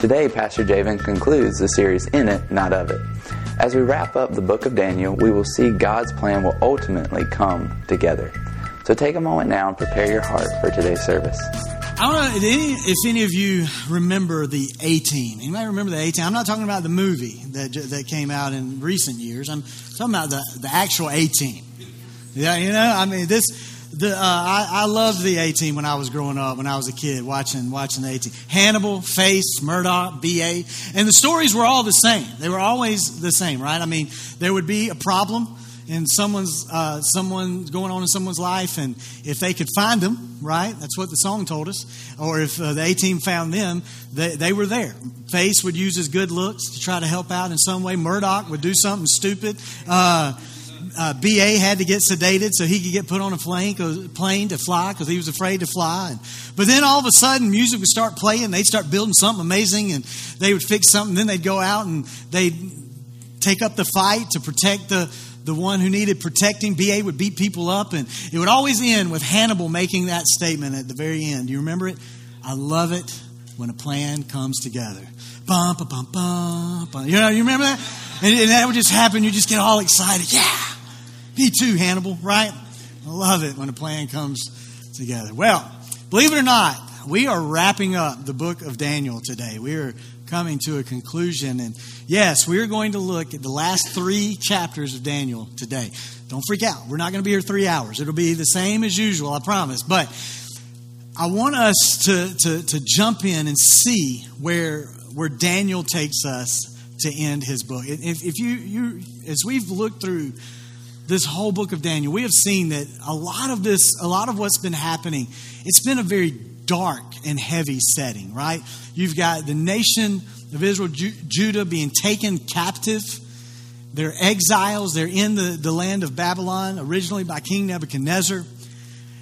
Today, Pastor Javen concludes the series In It, Not Of It. As we wrap up the book of Daniel, we will see God's plan will ultimately come together. So take a moment now and prepare your heart for today's service. I don't know if any of you remember the A Team. Anybody remember the A Team? I'm not talking about the movie that that came out in recent years. I'm talking about the the actual A Team. Yeah, you know, I mean this. The, uh, I, I loved the A Team when I was growing up, when I was a kid, watching watching the A Team. Hannibal, Face, Murdoch, B.A. And the stories were all the same. They were always the same, right? I mean, there would be a problem in someone's uh, someone going on in someone's life, and if they could find them, right? That's what the song told us. Or if uh, the A team found them, they, they were there. Face would use his good looks to try to help out in some way. Murdoch would do something stupid. Uh, uh, BA had to get sedated so he could get put on a plane, plane to fly because he was afraid to fly. And, but then all of a sudden, music would start playing. They'd start building something amazing, and they would fix something. Then they'd go out and they'd take up the fight to protect the the one who needed protecting. BA would beat people up, and it would always end with Hannibal making that statement at the very end. Do you remember it? I love it when a plan comes together. Bum, bum, bum, bum. You know, you remember that? And, and that would just happen. You just get all excited. Yeah, me too, Hannibal, right? I love it when a plan comes together. Well, believe it or not, we are wrapping up the book of Daniel today. We are coming to a conclusion. And yes, we're going to look at the last three chapters of Daniel today. Don't freak out. We're not going to be here three hours. It'll be the same as usual, I promise. But I want us to, to, to jump in and see where, where Daniel takes us to end his book. If, if you, you, as we've looked through this whole book of Daniel, we have seen that a lot of this, a lot of what's been happening, it's been a very dark and heavy setting, right? You've got the nation of Israel, Ju- Judah, being taken captive. They're exiles. They're in the, the land of Babylon, originally by King Nebuchadnezzar.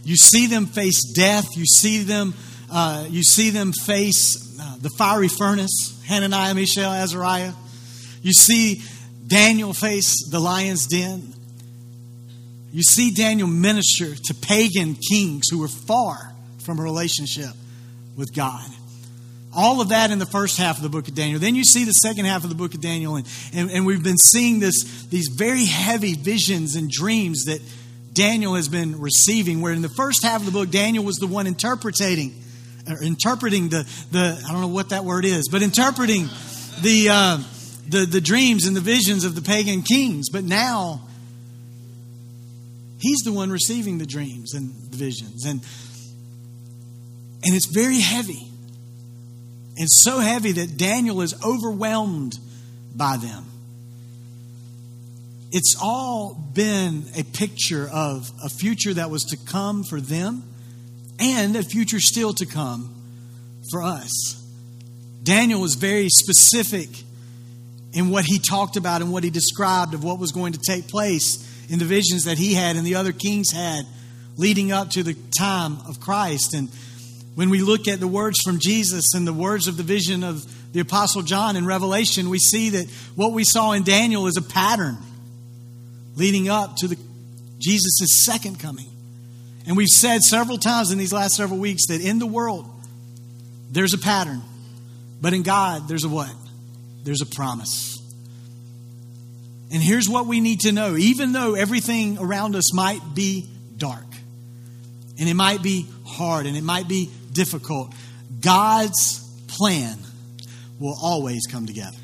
You see them face death. You see them, uh, you see them face uh, the fiery furnace, Hananiah, Mishael, Azariah. You see Daniel face the lion's den. You see Daniel minister to pagan kings who were far from a relationship with God. All of that in the first half of the book of Daniel. Then you see the second half of the book of Daniel, and, and, and we've been seeing this, these very heavy visions and dreams that Daniel has been receiving. Where in the first half of the book, Daniel was the one interpreting, or interpreting the, the I don't know what that word is, but interpreting the, uh, the, the dreams and the visions of the pagan kings. But now, he's the one receiving the dreams and the visions. And and it's very heavy. It's so heavy that Daniel is overwhelmed by them. It's all been a picture of a future that was to come for them and a future still to come for us. Daniel was very specific in what he talked about and what he described of what was going to take place in the visions that he had and the other kings had leading up to the time of Christ. And when we look at the words from Jesus and the words of the vision of the Apostle John in Revelation, we see that what we saw in Daniel is a pattern leading up to the Jesus' second coming. And we've said several times in these last several weeks that in the world, there's a pattern. But in God, there's a what? There's a promise. And here's what we need to know even though everything around us might be dark, and it might be hard, and it might be difficult, God's plan will always come together.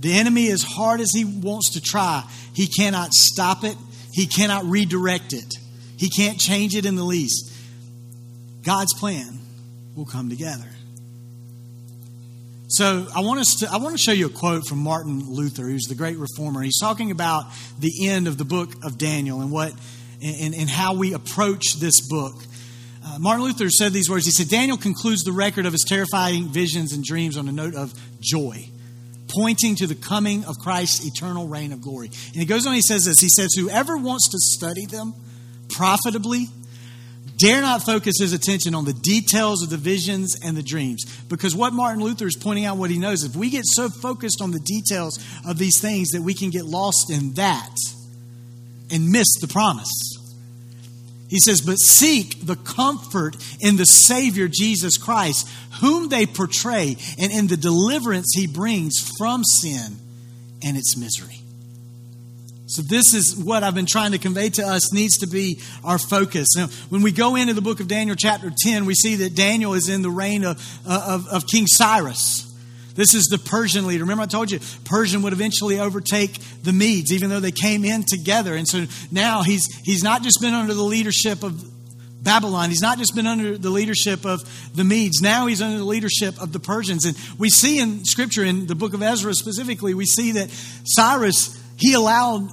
The enemy, as hard as he wants to try, he cannot stop it, he cannot redirect it, he can't change it in the least. God's plan will come together. So I want us to I want to show you a quote from Martin Luther, who's the great reformer. He's talking about the end of the book of Daniel and what and, and how we approach this book. Uh, Martin Luther said these words. He said, Daniel concludes the record of his terrifying visions and dreams on a note of joy, pointing to the coming of Christ's eternal reign of glory. And he goes on, he says this He says, Whoever wants to study them profitably, dare not focus his attention on the details of the visions and the dreams. Because what Martin Luther is pointing out, what he knows, if we get so focused on the details of these things that we can get lost in that and miss the promise. He says, But seek the comfort in the Savior Jesus Christ, whom they portray, and in the deliverance he brings from sin and its misery. So, this is what I've been trying to convey to us, needs to be our focus. Now, when we go into the book of Daniel, chapter 10, we see that Daniel is in the reign of, uh, of, of King Cyrus. This is the Persian leader. Remember, I told you Persian would eventually overtake the Medes, even though they came in together. And so now he's, he's not just been under the leadership of Babylon. He's not just been under the leadership of the Medes. Now he's under the leadership of the Persians. And we see in Scripture, in the book of Ezra specifically, we see that Cyrus, he allowed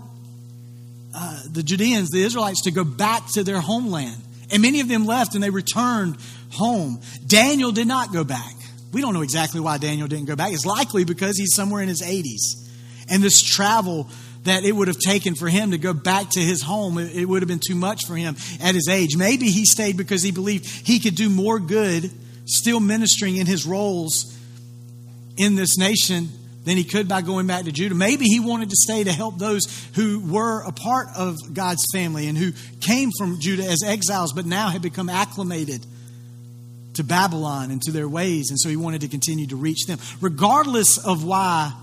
uh, the Judeans, the Israelites, to go back to their homeland. And many of them left and they returned home. Daniel did not go back. We don't know exactly why Daniel didn't go back. It's likely because he's somewhere in his 80s. And this travel that it would have taken for him to go back to his home, it would have been too much for him at his age. Maybe he stayed because he believed he could do more good still ministering in his roles in this nation than he could by going back to Judah. Maybe he wanted to stay to help those who were a part of God's family and who came from Judah as exiles, but now had become acclimated to Babylon and to their ways, and so he wanted to continue to reach them. Regardless of why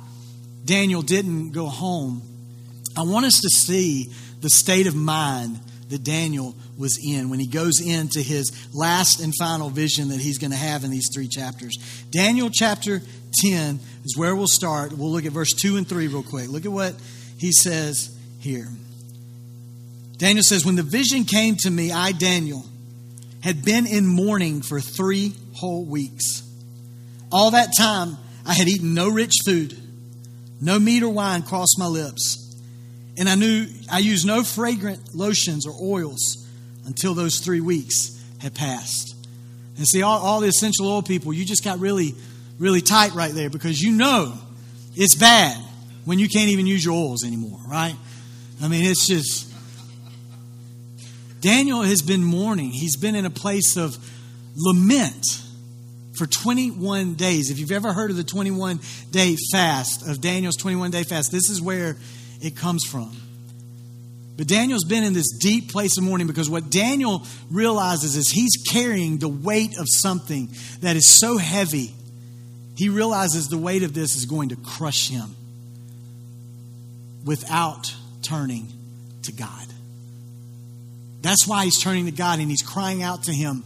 Daniel didn't go home, I want us to see the state of mind that Daniel was in when he goes into his last and final vision that he's going to have in these three chapters. Daniel chapter 10 is where we'll start. We'll look at verse 2 and 3 real quick. Look at what he says here. Daniel says, When the vision came to me, I, Daniel, had been in mourning for three whole weeks. All that time, I had eaten no rich food, no meat or wine crossed my lips. And I knew I used no fragrant lotions or oils until those three weeks had passed. And see, all, all the essential oil people, you just got really, really tight right there because you know it's bad when you can't even use your oils anymore, right? I mean, it's just Daniel has been mourning. He's been in a place of lament for 21 days. If you've ever heard of the 21 day fast, of Daniel's 21 day fast, this is where it comes from. But Daniel's been in this deep place of mourning because what Daniel realizes is he's carrying the weight of something that is so heavy. He realizes the weight of this is going to crush him without turning to God. That's why he's turning to God and he's crying out to him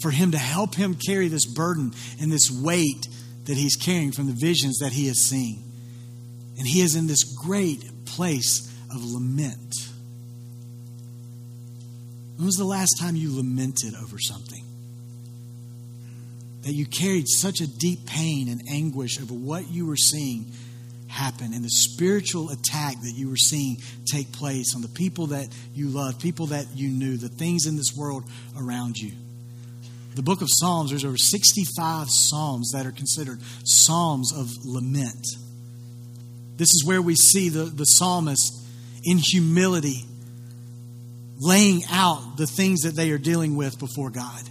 for him to help him carry this burden and this weight that he's carrying from the visions that he is seeing. And he is in this great place of lament. When was the last time you lamented over something? That you carried such a deep pain and anguish over what you were seeing happen and the spiritual attack that you were seeing take place on the people that you loved, people that you knew, the things in this world around you. The book of Psalms, there's over 65 Psalms that are considered Psalms of lament. This is where we see the, the psalmist in humility laying out the things that they are dealing with before God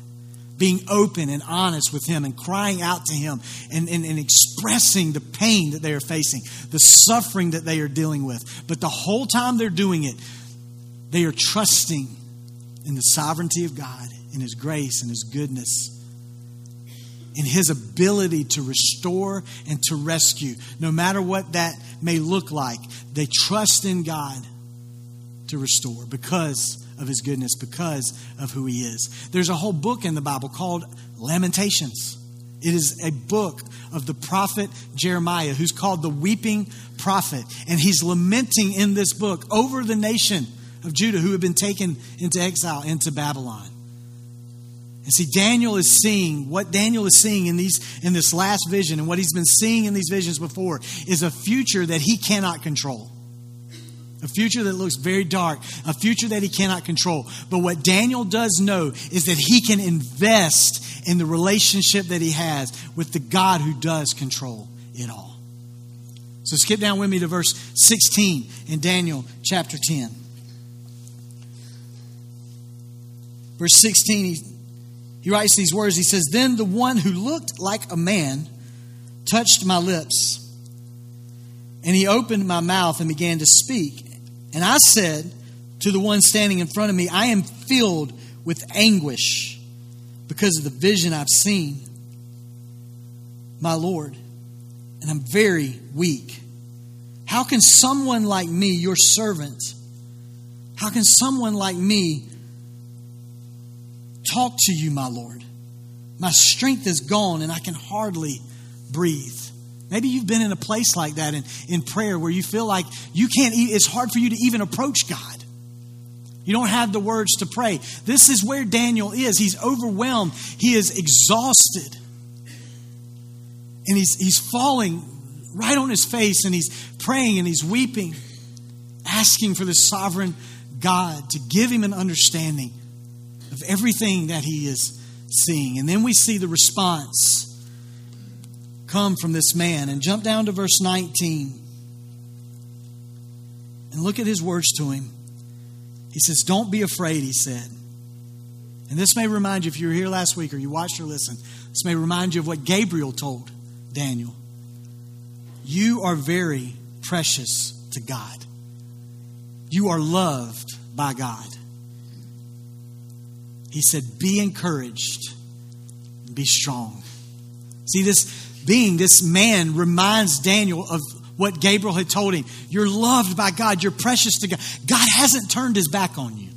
being open and honest with Him and crying out to Him and, and, and, expressing the pain that they are facing, the suffering that they are dealing with. But the whole time they're doing it, they are trusting in the sovereignty of God, in His grace and His goodness, in His ability to restore and to rescue, no matter what that may look like. They trust in God to restore because of his goodness because of who he is. There's a whole book in the Bible called Lamentations. It is a book of the prophet Jeremiah, who's called the weeping prophet. And he's lamenting in this book over the nation of Judah who had been taken into exile into Babylon. And see, Daniel is seeing what Daniel is seeing in these in this last vision, and what he's been seeing in these visions before is a future that he cannot control a future that looks very dark, a future that he cannot control. But what Daniel does know is that he can invest in the relationship that he has with the God who does control it all. So skip down with me to verse 16 in Daniel chapter 10. Verse 16, he, he writes these words. He says, Then the one who looked like a man touched my lips. And he opened my mouth and began to speak. And I said, to the one standing in front of me, I am filled with anguish because of the vision I've seen, my Lord, and I'm very weak. How can someone like me, your servant, how can someone like me talk to you, my Lord? My strength is gone and I can hardly breathe. Maybe you've been in a place like that in, in prayer where you feel like you can't, it's hard for you to even approach God. You don't have the words to pray. This is where Daniel is. He's overwhelmed, he is exhausted. And he's, he's falling right on his face and he's praying and he's weeping, asking for the sovereign God to give him an understanding of everything that he is seeing. And then we see the response come from this man. And jump down to verse 19 and look at his words to him. He says, Don't be afraid, he said. And this may remind you, if you were here last week or you watched or listened, this may remind you of what Gabriel told Daniel. You are very precious to God. You are loved by God. He said, Be encouraged, be strong. See, this being, this man, reminds Daniel of what Gabriel had told him. You're loved by God, you're precious to God. God hasn't turned his back on you,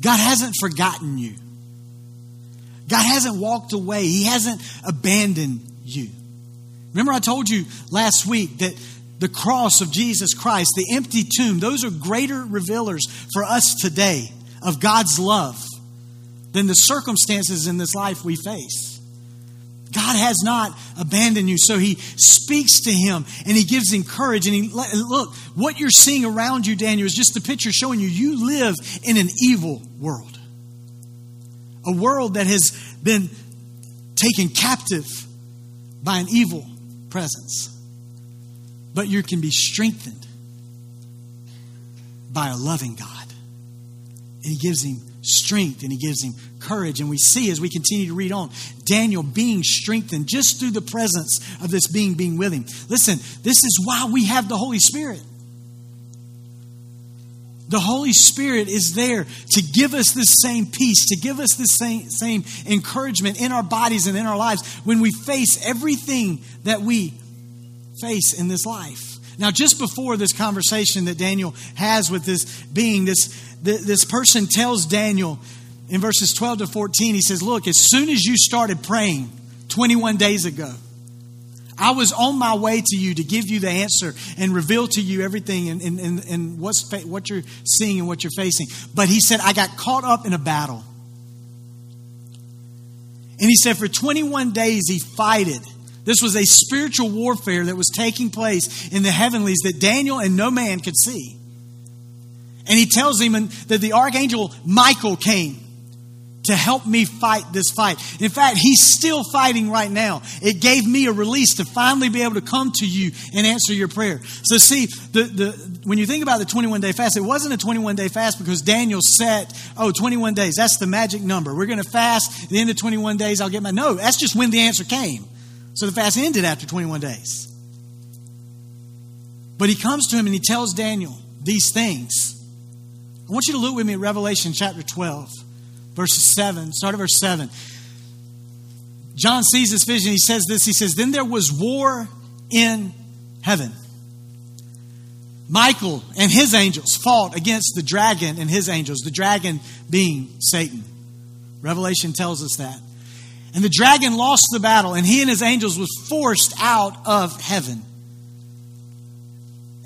God hasn't forgotten you. God hasn't walked away, He hasn't abandoned you. Remember, I told you last week that the cross of Jesus Christ, the empty tomb, those are greater revealers for us today of God's love than the circumstances in this life we face. God has not abandoned you. So he speaks to him and he gives him courage. And he, look, what you're seeing around you, Daniel, is just a picture showing you you live in an evil world. A world that has been taken captive by an evil presence. But you can be strengthened by a loving God. And he gives him strength and he gives him courage. And we see as we continue to read on, Daniel being strengthened just through the presence of this being being with him. Listen, this is why we have the Holy Spirit. The Holy Spirit is there to give us this same peace, to give us this same, same encouragement in our bodies and in our lives when we face everything that we face in this life. Now, just before this conversation that Daniel has with this being, this, this person tells Daniel in verses 12 to 14, he says, Look, as soon as you started praying 21 days ago, I was on my way to you to give you the answer and reveal to you everything and, and, and, and what's, what you're seeing and what you're facing. But he said, I got caught up in a battle. And he said, for 21 days he fighted. This was a spiritual warfare that was taking place in the heavenlies that Daniel and no man could see. And he tells him that the archangel Michael came to help me fight this fight. In fact, he's still fighting right now. It gave me a release to finally be able to come to you and answer your prayer. So, see, the, the, when you think about the 21 day fast, it wasn't a 21 day fast because Daniel set, oh, 21 days. That's the magic number. We're going to fast. At the end of 21 days, I'll get my. No, that's just when the answer came. So the fast ended after 21 days. But he comes to him and he tells Daniel these things. I want you to look with me at Revelation chapter 12 verse 7, start at verse 7. John sees this vision. He says this. He says, Then there was war in heaven. Michael and his angels fought against the dragon and his angels, the dragon being Satan. Revelation tells us that. And the dragon lost the battle, and he and his angels was forced out of heaven.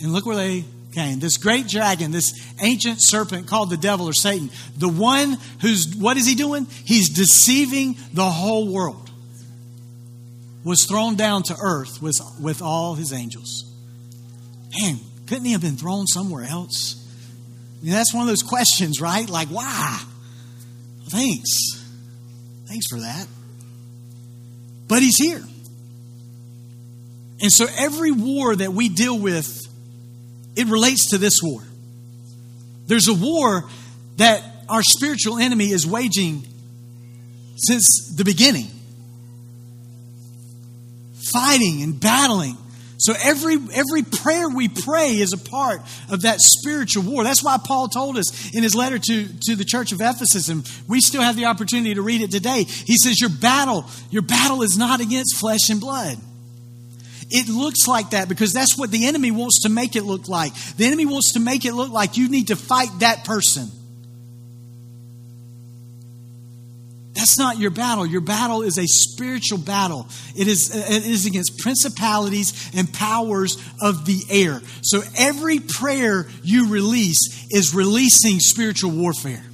And look where they came. This great dragon, this ancient serpent called the devil or Satan, the one who's, what is he doing? He's deceiving the whole world, was thrown down to earth with, with all his angels. Man, couldn't he have been thrown somewhere else? I mean, that's one of those questions, right? Like, why? Thanks. Thanks for that. But he's here. And so every war that we deal with it relates to this war. There's a war that our spiritual enemy is waging since the beginning, fighting and battling So every every prayer we pray is a part of that spiritual war. That's why Paul told us in his letter to, to the church of Ephesus, and we still have the opportunity to read it today. He says, Your battle, your battle is not against flesh and blood. It looks like that because that's what the enemy wants to make it look like. The enemy wants to make it look like you need to fight that person. That's not your battle. Your battle is a spiritual battle. It is, it is against principalities and powers of the air. So every prayer you release is releasing spiritual warfare.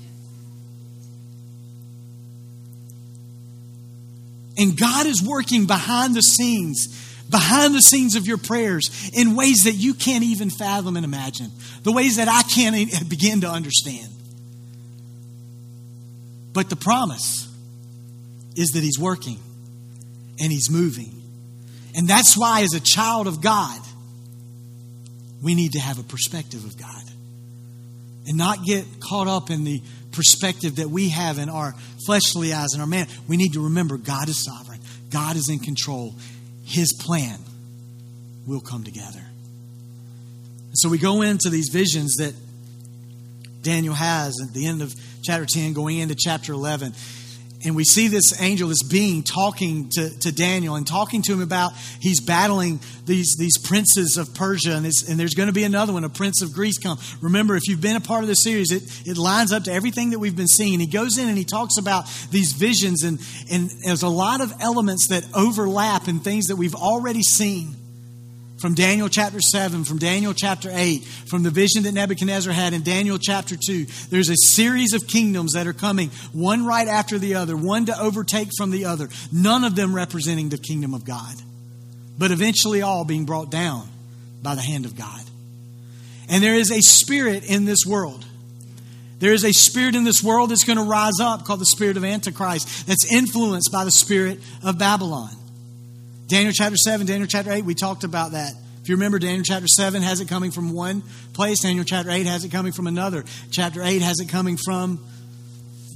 And God is working behind the scenes, behind the scenes of your prayers in ways that you can't even fathom and imagine, the ways that I can't begin to understand. But the promise is that He's working and He's moving. And that's why, as a child of God, we need to have a perspective of God and not get caught up in the perspective that we have in our fleshly eyes and our man. We need to remember God is sovereign, God is in control. His plan will come together. So we go into these visions that Daniel has at the end of chapter 10, going into chapter 11 and we see this angel, this being, talking to, to Daniel and talking to him about he's battling these, these princes of Persia, and, and there's going to be another one, a prince of Greece come. Remember, if you've been a part of the series, it, it lines up to everything that we've been seeing. He goes in and he talks about these visions, and, and there's a lot of elements that overlap in things that we've already seen from Daniel chapter 7, from Daniel chapter 8, from the vision that Nebuchadnezzar had in Daniel chapter 2. There's a series of kingdoms that are coming, one right after the other, one to overtake from the other, none of them representing the kingdom of God, but eventually all being brought down by the hand of God. And there is a spirit in this world. There is a spirit in this world that's going to rise up called the spirit of Antichrist that's influenced by the spirit of Babylon. Daniel chapter 7, Daniel chapter 8, we talked about that. If you remember, Daniel chapter 7 has it coming from one place, Daniel chapter 8 has it coming from another. Chapter 8 has it coming from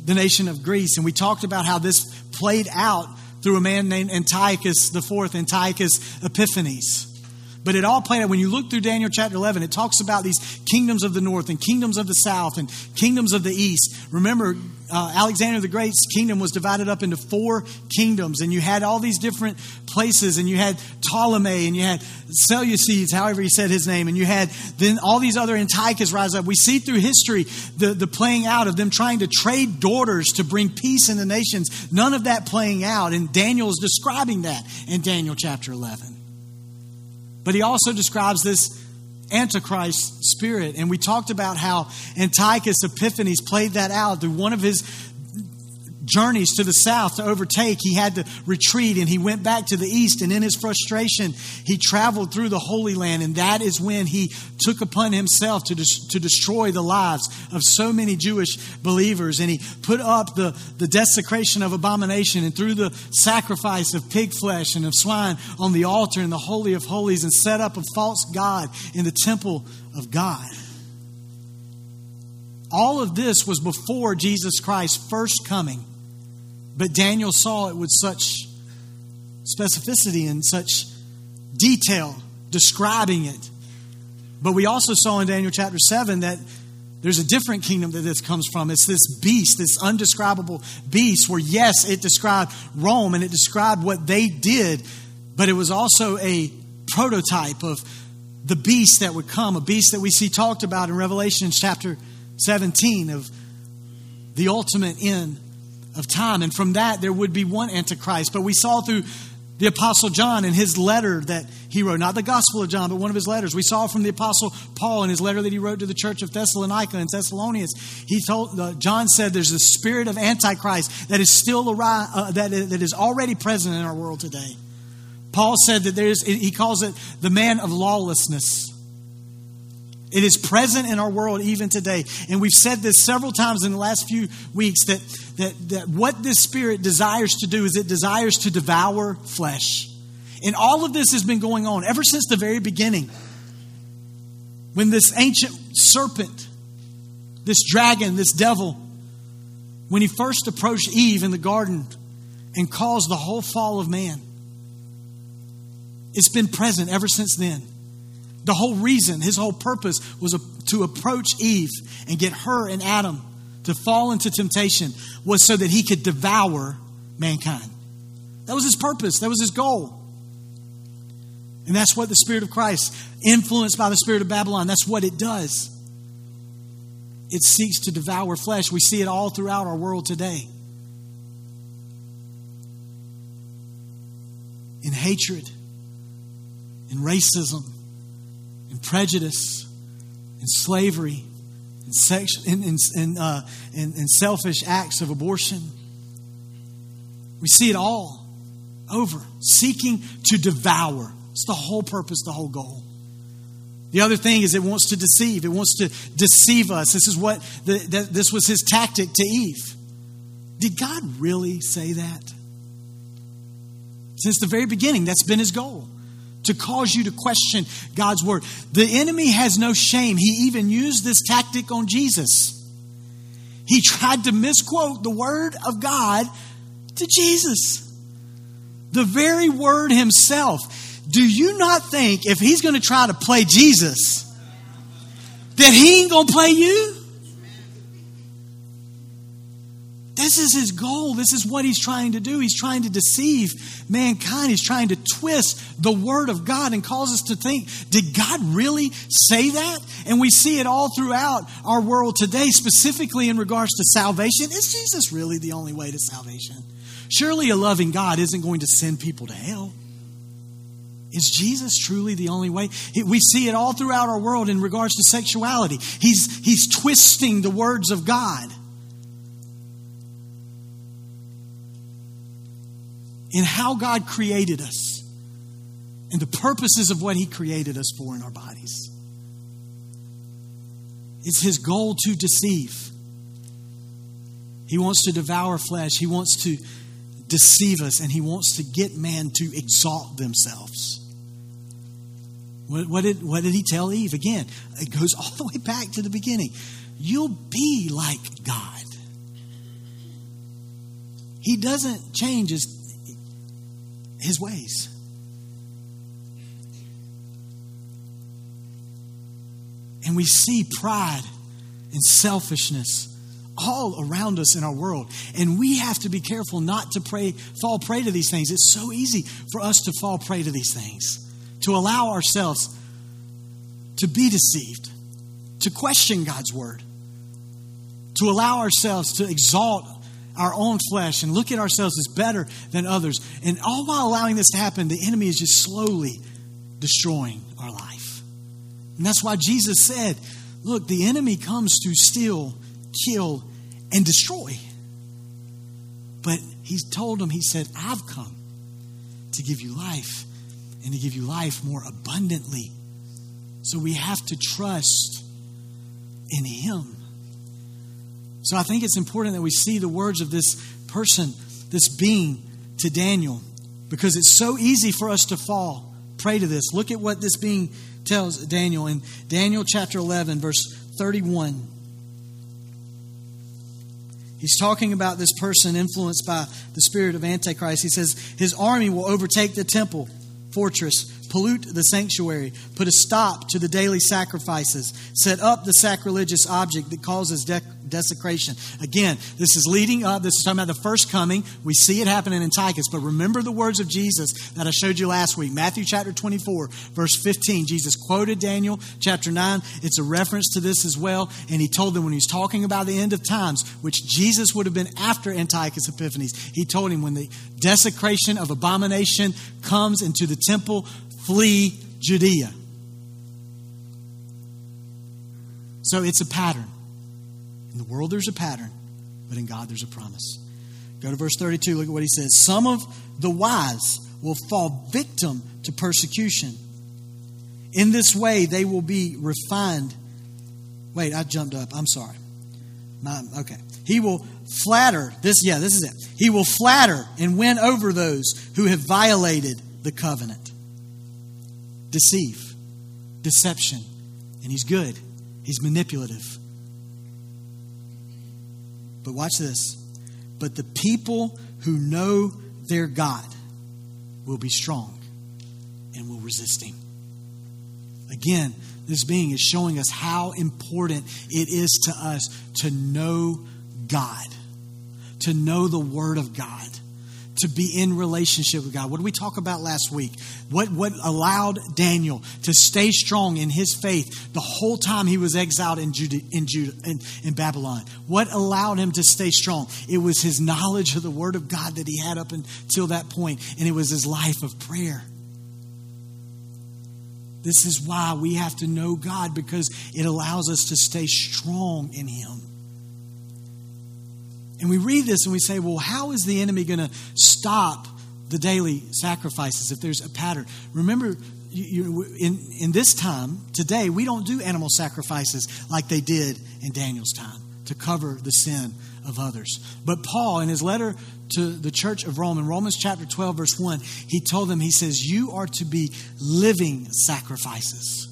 the nation of Greece. And we talked about how this played out through a man named Antiochus IV, Antiochus Epiphanes. But it all played out. When you look through Daniel chapter 11, it talks about these kingdoms of the north and kingdoms of the south and kingdoms of the east. Remember, uh, Alexander the Great's kingdom was divided up into four kingdoms, and you had all these different places, and you had Ptolemy, and you had Seleucids, however he said his name, and you had then all these other Antiochus rise up. We see through history the, the playing out of them trying to trade daughters to bring peace in the nations. None of that playing out, and Daniel is describing that in Daniel chapter 11. But he also describes this Antichrist spirit. And we talked about how Antiochus Epiphanes played that out through one of his journeys to the south to overtake, he had to retreat and he went back to the east. And in his frustration, he traveled through the Holy Land. And that is when he took upon himself to, des- to destroy the lives of so many Jewish believers. And he put up the, the desecration of abomination and threw the sacrifice of pig flesh and of swine on the altar in the Holy of Holies and set up a false God in the temple of God. All of this was before Jesus Christ's first coming. But Daniel saw it with such specificity and such detail, describing it. But we also saw in Daniel chapter 7 that there's a different kingdom that this comes from. It's this beast, this undescribable beast, where, yes, it described Rome and it described what they did, but it was also a prototype of the beast that would come, a beast that we see talked about in Revelation chapter 17 of the ultimate end of time. And from that, there would be one Antichrist. But we saw through the Apostle John in his letter that he wrote, not the Gospel of John, but one of his letters. We saw from the Apostle Paul in his letter that he wrote to the church of Thessalonica and Thessalonians. He told, uh, John said there's a spirit of Antichrist that is still uh, that, that is already present in our world today. Paul said that there's, he calls it the man of lawlessness. It is present in our world even today. And we've said this several times in the last few weeks that, that, that what this spirit desires to do is it desires to devour flesh. And all of this has been going on ever since the very beginning. When this ancient serpent, this dragon, this devil, when he first approached Eve in the garden and caused the whole fall of man. It's been present ever since then. The whole reason, his whole purpose was to approach Eve and get her and Adam to fall into temptation was so that he could devour mankind. That was his purpose, that was his goal. And that's what the Spirit of Christ, influenced by the Spirit of Babylon, that's what it does. It seeks to devour flesh. We see it all throughout our world today. In hatred, in racism, in prejudice, and slavery, and, sex, in, in, in, uh, in, in selfish acts of abortion. We see it all over, seeking to devour. It's the whole purpose, the whole goal. The other thing is it wants to deceive. It wants to deceive us. This is what the, this was his tactic to Eve. Did God really say that? Since the very beginning, that's been his goal to cause you to question God's word. The enemy has no shame. He even used this tactic on Jesus. He tried to misquote the word of God to Jesus. The very word himself. Do you not think if he's going to try to play Jesus, that he ain't going to play you? This is his goal. This is what he's trying to do. He's trying to deceive mankind. He's trying to twist the word of God and cause us to think, did God really say that? And we see it all throughout our world today, specifically in regards to salvation. Is Jesus really the only way to salvation? Surely a loving God isn't going to send people to hell. Is Jesus truly the only way? We see it all throughout our world in regards to sexuality. He's, he's twisting the words of God. In how God created us and the purposes of what He created us for in our bodies. It's His goal to deceive. He wants to devour flesh, He wants to deceive us, and He wants to get man to exalt themselves. What, what, did, what did He tell Eve? Again, it goes all the way back to the beginning. You'll be like God. He doesn't change his his ways. And we see pride and selfishness all around us in our world. And we have to be careful not to pray, fall prey to these things. It's so easy for us to fall prey to these things, to allow ourselves to be deceived, to question God's word, to allow ourselves to exalt our own flesh and look at ourselves as better than others. And all while allowing this to happen, the enemy is just slowly destroying our life. And that's why Jesus said, Look, the enemy comes to steal, kill, and destroy. But he's told them, He said, I've come to give you life and to give you life more abundantly. So we have to trust in Him so I think it's important that we see the words of this person, this being to Daniel, because it's so easy for us to fall prey to this. Look at what this being tells Daniel in Daniel chapter 11, verse 31. He's talking about this person influenced by the spirit of Antichrist. He says, His army will overtake the temple fortress, pollute the sanctuary, put a stop to the daily sacrifices, set up the sacrilegious object that causes de- desecration. Again, this is leading up, this is talking about the first coming. We see it happen in Antiochus, but remember the words of Jesus that I showed you last week. Matthew chapter 24, verse 15. Jesus quoted Daniel chapter 9. It's a reference to this as well. And he told them when he's talking about the end of times, which Jesus would have been after Antiochus Epiphanes, he told him when the desecration of abomination comes into the temple, flee Judea. So it's a pattern. In the world, there's a pattern, but in God, there's a promise. Go to verse 32. Look at what he says. Some of the wise will fall victim to persecution. In this way, they will be refined. Wait, I jumped up. I'm sorry. My, okay. He will flatter. This, yeah, this is it. He will flatter and win over those who have violated the covenant. Deceive, deception. And he's good, he's manipulative. But watch this. But the people who know their God will be strong and will resist him. Again, this being is showing us how important it is to us to know God, to know the Word of God, to be in relationship with God. What did we talk about last week? What, what allowed Daniel to stay strong in his faith the whole time he was exiled in, Judah, in, in, in Babylon? What allowed him to stay strong? It was his knowledge of the Word of God that he had up until that point, and it was his life of prayer. This is why we have to know God because it allows us to stay strong in Him. And we read this and we say, well, how is the enemy going to stop the daily sacrifices if there's a pattern? Remember, you, you, in, in this time, today, we don't do animal sacrifices like they did in Daniel's time to cover the sin of others. But Paul, in his letter to the church of Rome, in Romans chapter 12, verse 1, he told them, he says, You are to be living sacrifices,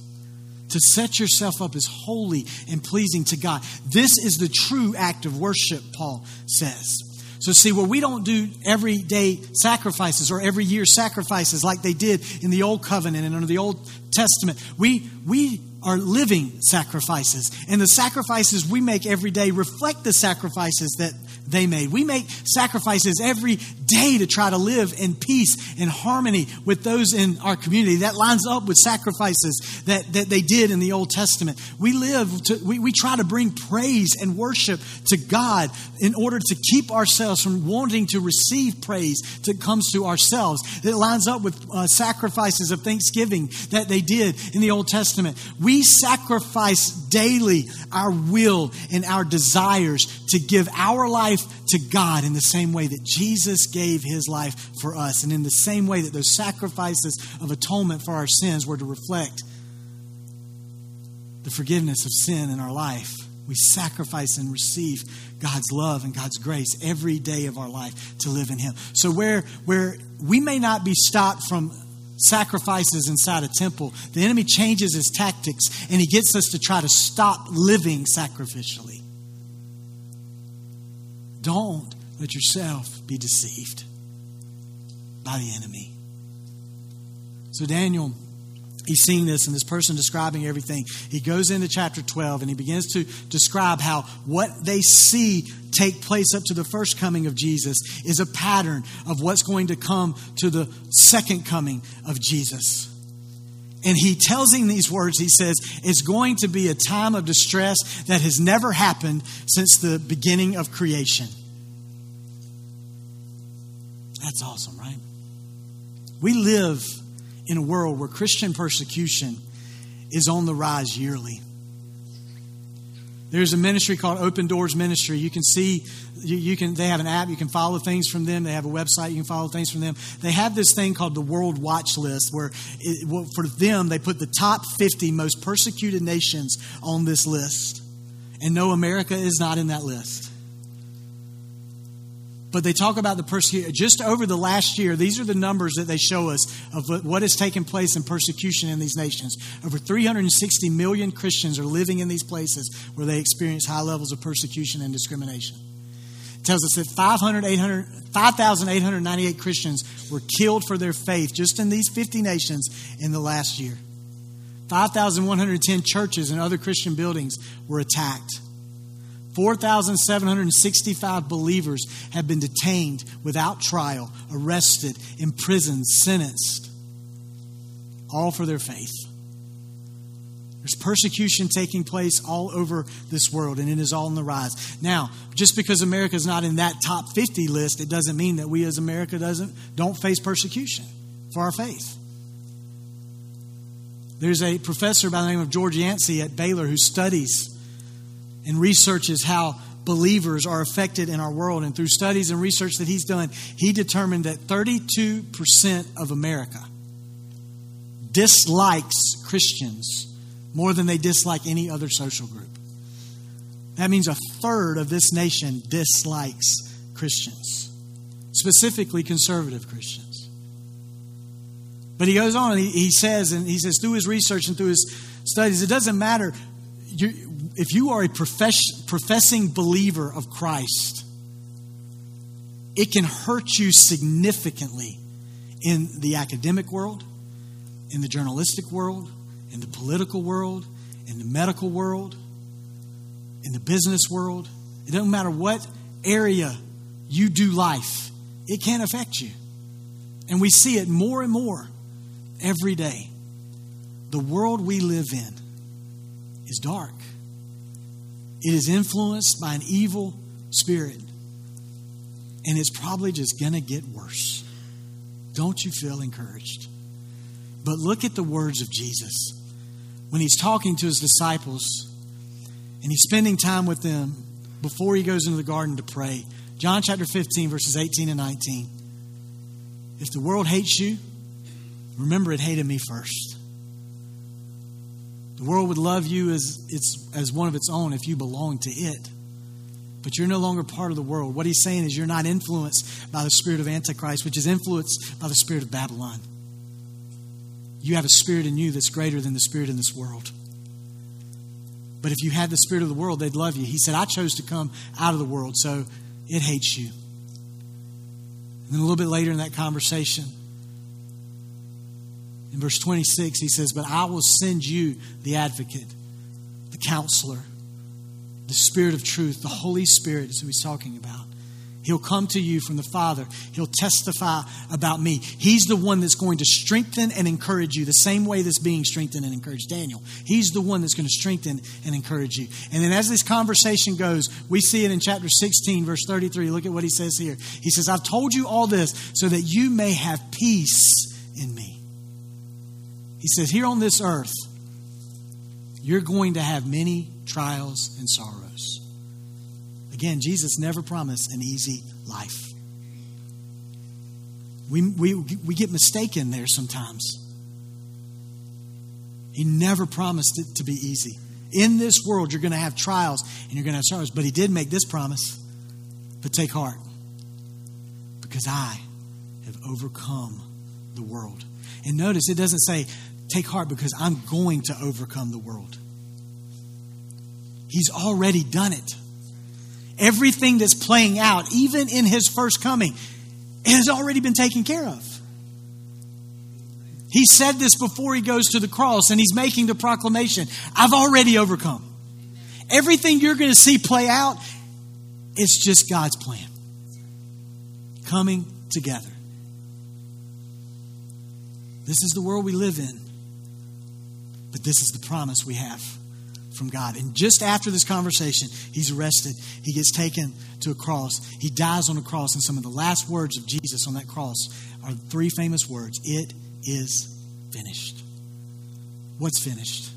to set yourself up as holy and pleasing to God. This is the true act of worship, Paul says. So, see, where we don't do everyday sacrifices or every year sacrifices like they did in the Old Covenant and under the Old Testament, we, we are living sacrifices. And the sacrifices we make every day reflect the sacrifices that they made. We make sacrifices every day to try to live in peace and harmony with those in our community. That lines up with sacrifices that, that they did in the Old Testament. We live, to, we, we try to bring praise and worship to God in order to keep ourselves from wanting to receive praise that comes to ourselves. It lines up with uh, sacrifices of thanksgiving that they did in the Old Testament. We sacrifice daily our will and our desires to give our life to God in the same way that Jesus gave his life for us, and in the same way that those sacrifices of atonement for our sins were to reflect the forgiveness of sin in our life. We sacrifice and receive God's love and God's grace every day of our life to live in Him. So, where, where we may not be stopped from sacrifices inside a temple, the enemy changes his tactics and he gets us to try to stop living sacrificially. Don't let yourself be deceived by the enemy. So, Daniel, he's seeing this, and this person describing everything. He goes into chapter 12 and he begins to describe how what they see take place up to the first coming of Jesus is a pattern of what's going to come to the second coming of Jesus. And he tells him these words. He says, It's going to be a time of distress that has never happened since the beginning of creation. That's awesome, right? We live in a world where Christian persecution is on the rise yearly. There's a ministry called Open Doors Ministry. You can see, you, you, can. They have an app. You can follow things from them. They have a website. You can follow things from them. They have this thing called the World Watch List, where it, well, for them they put the top 50 most persecuted nations on this list, and no, America is not in that list but they talk about the persecution. Just over the last year, these are the numbers that they show us of what has taken place in persecution in these nations. Over 360 million Christians are living in these places where they experience high levels of persecution and discrimination. It tells us that 5,898 Christians were killed for their faith just in these 50 nations in the last year. 5,110 churches and other Christian buildings were attacked. 4,765 believers have been detained without trial, arrested, imprisoned, sentenced, all for their faith. There's persecution taking place all over this world, and it is all on the rise. Now, just because America is not in that top 50 list, it doesn't mean that we as America doesn't don't face persecution for our faith. There's a professor by the name of George Yancey at Baylor who studies and researches how believers are affected in our world. And through studies and research that he's done, he determined that 32% of America dislikes Christians more than they dislike any other social group. That means a third of this nation dislikes Christians, specifically conservative Christians. But he goes on and he, he says, and he says, through his research and through his studies, it doesn't matter if you are a profess, professing believer of Christ, it can hurt you significantly in the academic world, in the journalistic world, in the political world, in the medical world, in the business world. It doesn't matter what area you do life, it can affect you. And we see it more and more every day. The world we live in is dark, it is influenced by an evil spirit. And it's probably just going to get worse. Don't you feel encouraged? But look at the words of Jesus when he's talking to his disciples and he's spending time with them before he goes into the garden to pray. John chapter 15, verses 18 and 19. If the world hates you, remember it hated me first. The world would love you as, it's, as one of its own if you belong to it. But you're no longer part of the world. What he's saying is you're not influenced by the spirit of Antichrist, which is influenced by the spirit of Babylon. You have a spirit in you that's greater than the spirit in this world. But if you had the spirit of the world, they'd love you. He said, I chose to come out of the world, so it hates you. And then a little bit later in that conversation, in verse 26, he says, But I will send you the advocate, the counselor, the spirit of truth, the Holy Spirit is who he's talking about. He'll come to you from the Father. He'll testify about me. He's the one that's going to strengthen and encourage you the same way that's being strengthened and encouraged Daniel. He's the one that's going to strengthen and encourage you. And then as this conversation goes, we see it in chapter 16, verse 33. Look at what he says here. He says, I've told you all this so that you may have peace in me. He says, Here on this earth, you're going to have many trials and sorrows. Again, Jesus never promised an easy life. We, we, we get mistaken there sometimes. He never promised it to be easy. In this world, you're going to have trials and you're going to have sorrows, but He did make this promise. But take heart, because I have overcome the world. And notice it doesn't say, take heart because I'm going to overcome the world. He's already done it everything that's playing out, even in his first coming, has already been taken care of. He said this before he goes to the cross, and he's making the proclamation I've already overcome. Everything you're going to see play out, it's just God's plan coming together. This is the world we live in, but this is the promise we have from God. And just after this conversation, he's arrested. He gets taken to a cross. He dies on a cross. And some of the last words of Jesus on that cross are three famous words It is finished. What's finished?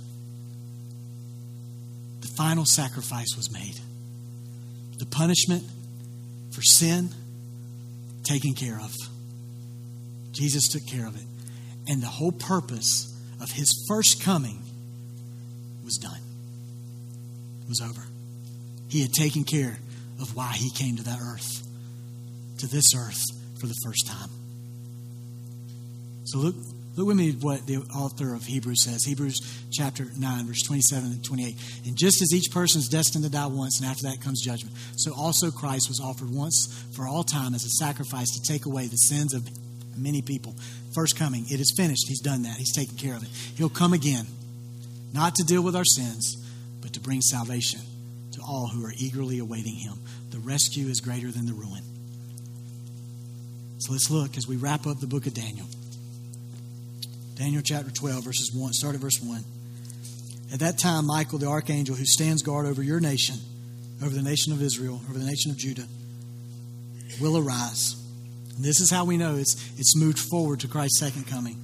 The final sacrifice was made. The punishment for sin taken care of. Jesus took care of it. And the whole purpose of his first coming was done was over. He had taken care of why he came to that earth, to this earth for the first time. So look, look with me what the author of Hebrews says. Hebrews chapter 9, verse 27 and 28. And just as each person is destined to die once, and after that comes judgment, so also Christ was offered once for all time as a sacrifice to take away the sins of many people. First coming, it is finished. He's done that. He's taken care of it. He'll come again, not to deal with our sins, but to bring salvation to all who are eagerly awaiting him. The rescue is greater than the ruin. So let's look as we wrap up the book of Daniel. Daniel chapter 12, verses 1. Start at verse 1. At that time, Michael, the archangel who stands guard over your nation, over the nation of Israel, over the nation of Judah, will arise. This is how we know it's, it's moved forward to Christ's second coming.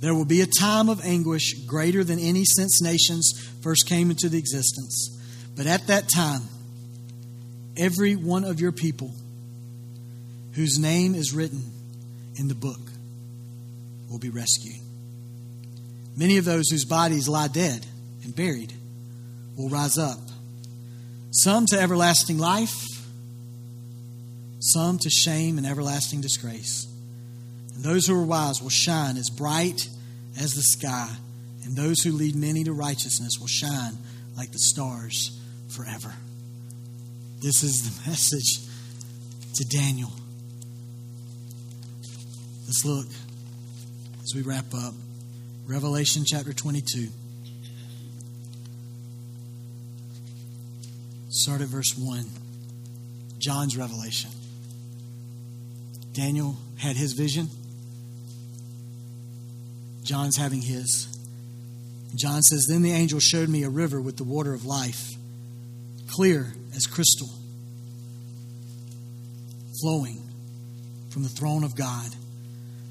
There will be a time of anguish greater than any since nations first came into the existence. But at that time, every one of your people whose name is written in the book will be rescued. Many of those whose bodies lie dead and buried will rise up, some to everlasting life, some to shame and everlasting disgrace. And those who are wise will shine as bright as the sky, and those who lead many to righteousness will shine like the stars forever. This is the message to Daniel. Let's look as we wrap up. Revelation chapter 22. Start at verse 1. John's revelation. Daniel had his vision. John's having his. John says, Then the angel showed me a river with the water of life, clear as crystal, flowing from the throne of God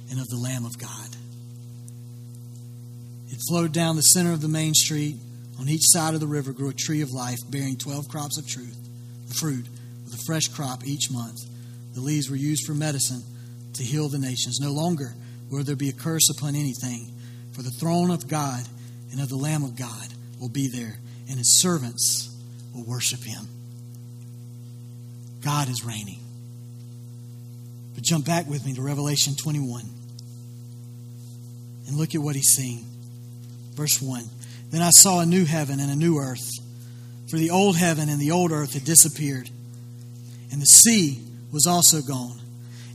and of the Lamb of God. It flowed down the center of the main street. On each side of the river grew a tree of life, bearing twelve crops of truth, fruit, with a fresh crop each month. The leaves were used for medicine to heal the nations. No longer will there be a curse upon anything, for the throne of God and of the Lamb of God will be there, and his servants will worship him. God is reigning. But jump back with me to Revelation 21 and look at what he's seeing. Verse 1 Then I saw a new heaven and a new earth, for the old heaven and the old earth had disappeared, and the sea was also gone.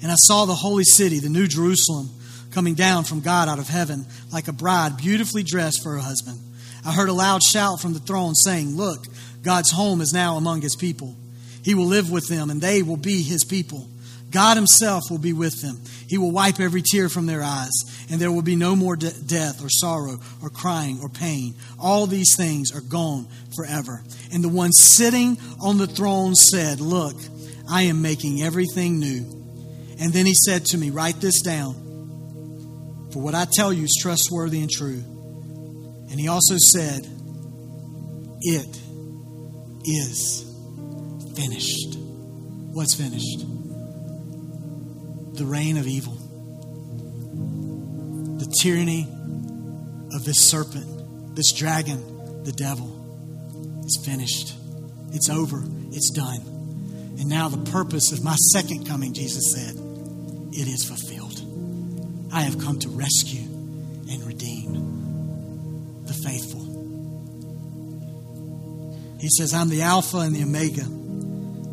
And I saw the holy city, the new Jerusalem coming down from God out of heaven like a bride beautifully dressed for her husband. I heard a loud shout from the throne saying, Look, God's home is now among his people. He will live with them, and they will be his people. God himself will be with them. He will wipe every tear from their eyes, and there will be no more de- death or sorrow or crying or pain. All these things are gone forever. And the one sitting on the throne said, Look, I am making everything new. And then he said to me, Write this down for what I tell you is trustworthy and true. And he also said, It is finished. What's finished? The reign of evil, the tyranny of this serpent, this dragon, the devil. It's finished. It's over. It's done. And now the purpose of my second coming, Jesus said, it is fulfilled. I have come to rescue and redeem the faithful. He says, I'm the Alpha and the Omega,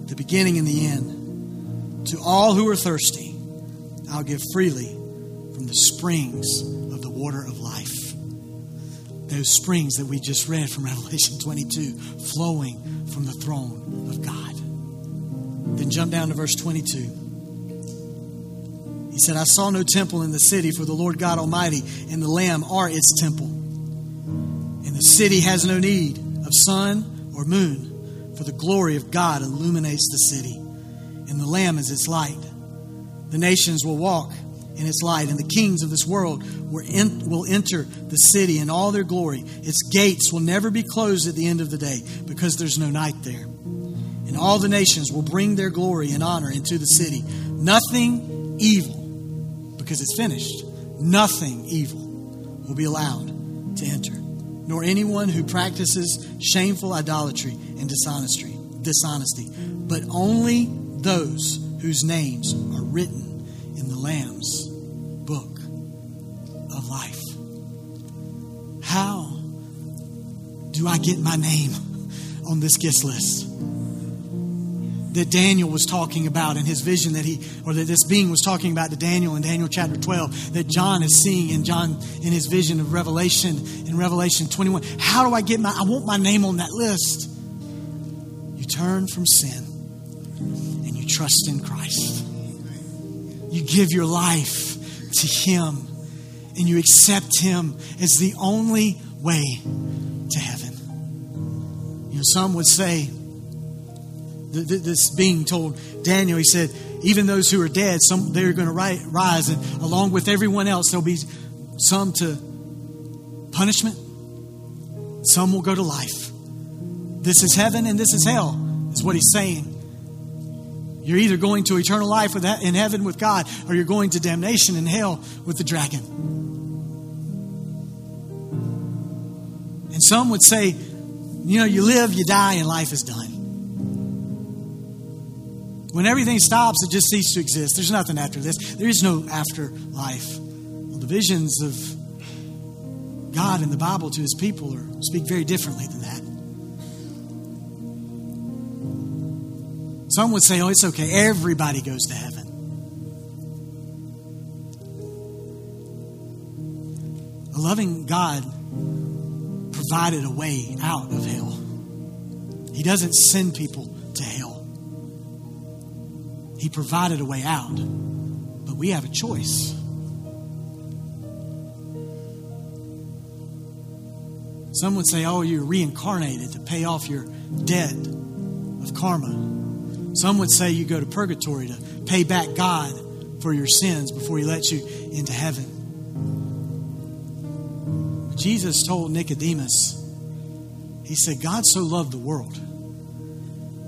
the beginning and the end. To all who are thirsty, I'll give freely from the springs of the water of life. Those springs that we just read from Revelation 22, flowing from the throne of God. Then jump down to verse 22. He said, I saw no temple in the city, for the Lord God Almighty and the Lamb are its temple. And the city has no need of sun or moon, for the glory of God illuminates the city, and the Lamb is its light. The nations will walk in its light, and the kings of this world will enter the city in all their glory. Its gates will never be closed at the end of the day, because there's no night there. And all the nations will bring their glory and honor into the city. Nothing evil because it's finished. Nothing evil will be allowed to enter, nor anyone who practices shameful idolatry and dishonesty, dishonesty, but only those whose names are written in the Lamb's book of life. How do I get my name on this guest list? That Daniel was talking about in his vision that he, or that this being was talking about to Daniel in Daniel chapter 12, that John is seeing in John in his vision of Revelation in Revelation 21. How do I get my, I want my name on that list? You turn from sin and you trust in Christ. You give your life to Him and you accept Him as the only way to heaven. You know, some would say, this being told Daniel, he said, even those who are dead, some they're going to rise, and along with everyone else, there'll be some to punishment, some will go to life. This is heaven and this is hell, is what he's saying. You're either going to eternal life in heaven with God, or you're going to damnation in hell with the dragon. And some would say, you know, you live, you die, and life is done. When everything stops, it just ceases to exist. There's nothing after this. There is no afterlife. Well, the visions of God in the Bible to his people are, speak very differently than that. Some would say, oh, it's okay. Everybody goes to heaven. A loving God provided a way out of hell. He doesn't send people to hell. He provided a way out. But we have a choice. Some would say, oh, you're reincarnated to pay off your debt of karma. Some would say you go to purgatory to pay back God for your sins before he lets you into heaven. Jesus told Nicodemus, He said, God so loved the world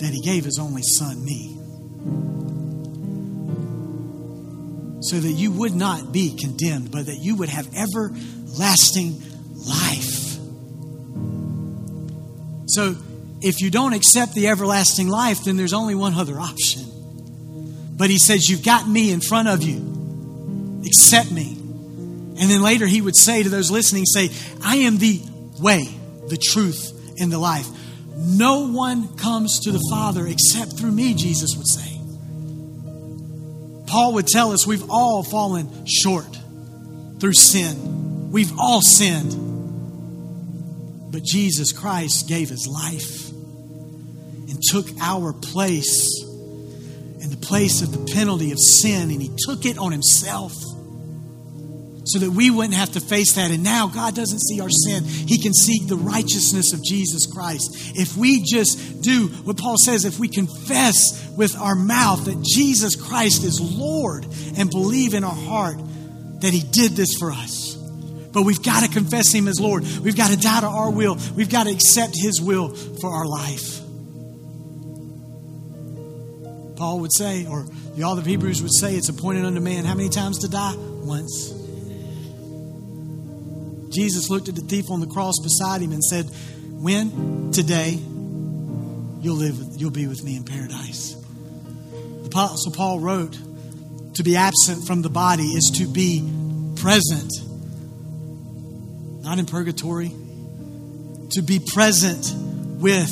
that He gave His only Son, me, so that you would not be condemned, but that you would have everlasting life. So, if you don't accept the everlasting life, then there's only one other option. But he says, You've got me in front of you. Accept me. And then later he would say to those listening, say, I am the way, the truth, and the life. No one comes to the Father except through me, Jesus would say. Paul would tell us we've all fallen short through sin. We've all sinned. But Jesus Christ gave his life and took our place in the place of the penalty of sin, and he took it on himself so that we wouldn't have to face that. And now God doesn't see our sin, He can see the righteousness of Jesus Christ. If we just do what Paul says, if we confess with our mouth that Jesus Christ is Lord and believe in our heart that He did this for us. But we've got to confess Him as Lord. We've got to die to our will. We've got to accept His will for our life. Paul would say, or the author of Hebrews would say, it's appointed unto man how many times to die? Once. Jesus looked at the thief on the cross beside him and said, When? Today, you'll live, you'll be with me in paradise. The Apostle Paul wrote, To be absent from the body is to be present, not in purgatory, to be present with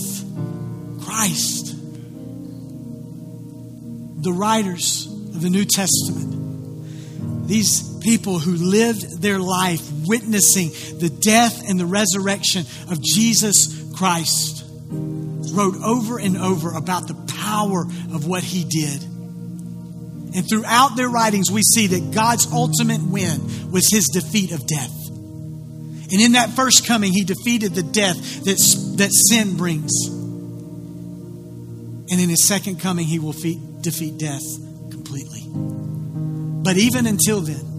Christ. The writers of the New Testament, these people who lived their life witnessing the death and the resurrection of Jesus Christ wrote over and over about the power of what he did. And throughout their writings, we see that God's ultimate win was his defeat of death. And in that first coming, he defeated the death that, that sin brings. And in his second coming, he will defeat death completely. But even until then,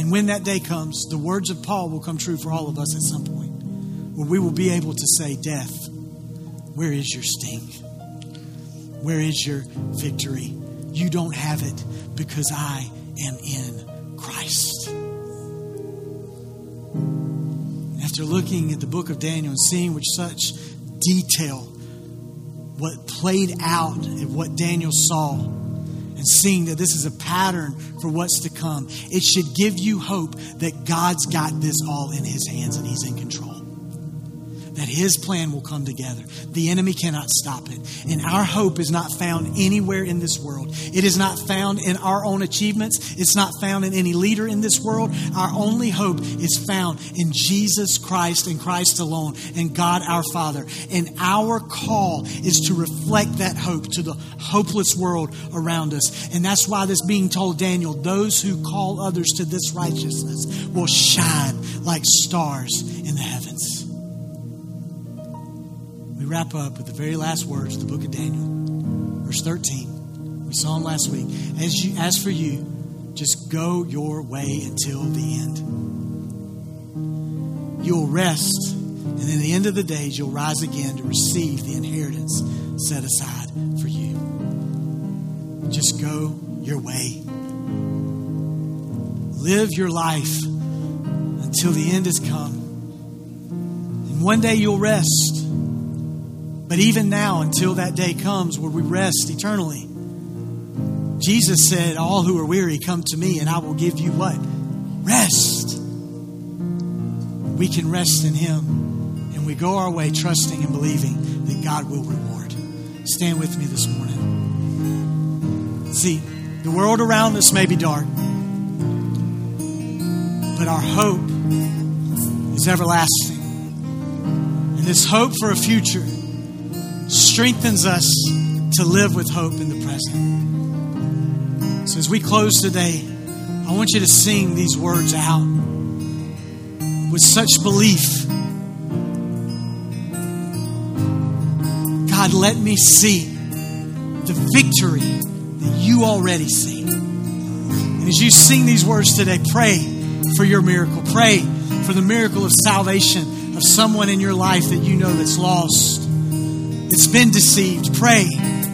and when that day comes, the words of Paul will come true for all of us at some point, where we will be able to say, Death, where is your sting? Where is your victory? You don't have it because I am in Christ. After looking at the book of Daniel and seeing with such detail what played out and what Daniel saw, and seeing that this is a pattern for what's to come, it should give you hope that God's got this all in His hands and He's in control that his plan will come together. The enemy cannot stop it. And our hope is not found anywhere in this world. It is not found in our own achievements. It's not found in any leader in this world. Our only hope is found in Jesus Christ and Christ alone and God our Father. And our call is to reflect that hope to the hopeless world around us. And that's why this being told Daniel, those who call others to this righteousness will shine like stars in the heavens wrap up with the very last words of the book of Daniel, verse 13. We saw them last week. As, you, as for you, just go your way until the end. You'll rest, and in the end of the days, you'll rise again to receive the inheritance set aside for you. Just go your way. Live your life until the end has come. And one day you'll rest. But even now, until that day comes where we rest eternally, Jesus said, All who are weary, come to me, and I will give you what? Rest. We can rest in Him, and we go our way trusting and believing that God will reward. Stand with me this morning. See, the world around us may be dark, but our hope is everlasting. And this hope for a future strengthens us to live with hope in the present. So as we close today, I want you to sing these words out with such belief. God, let me see the victory that you already see. And as you sing these words today, pray for your miracle. Pray for the miracle of salvation of someone in your life that you know that's lost, that's been deceived. Pray.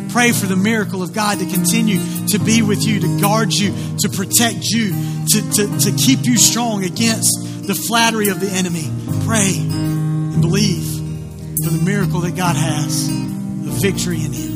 Pray for the miracle of God to continue to be with you, to guard you, to protect you, to, to, to keep you strong against the flattery of the enemy. Pray and believe for the miracle that God has the victory in Him.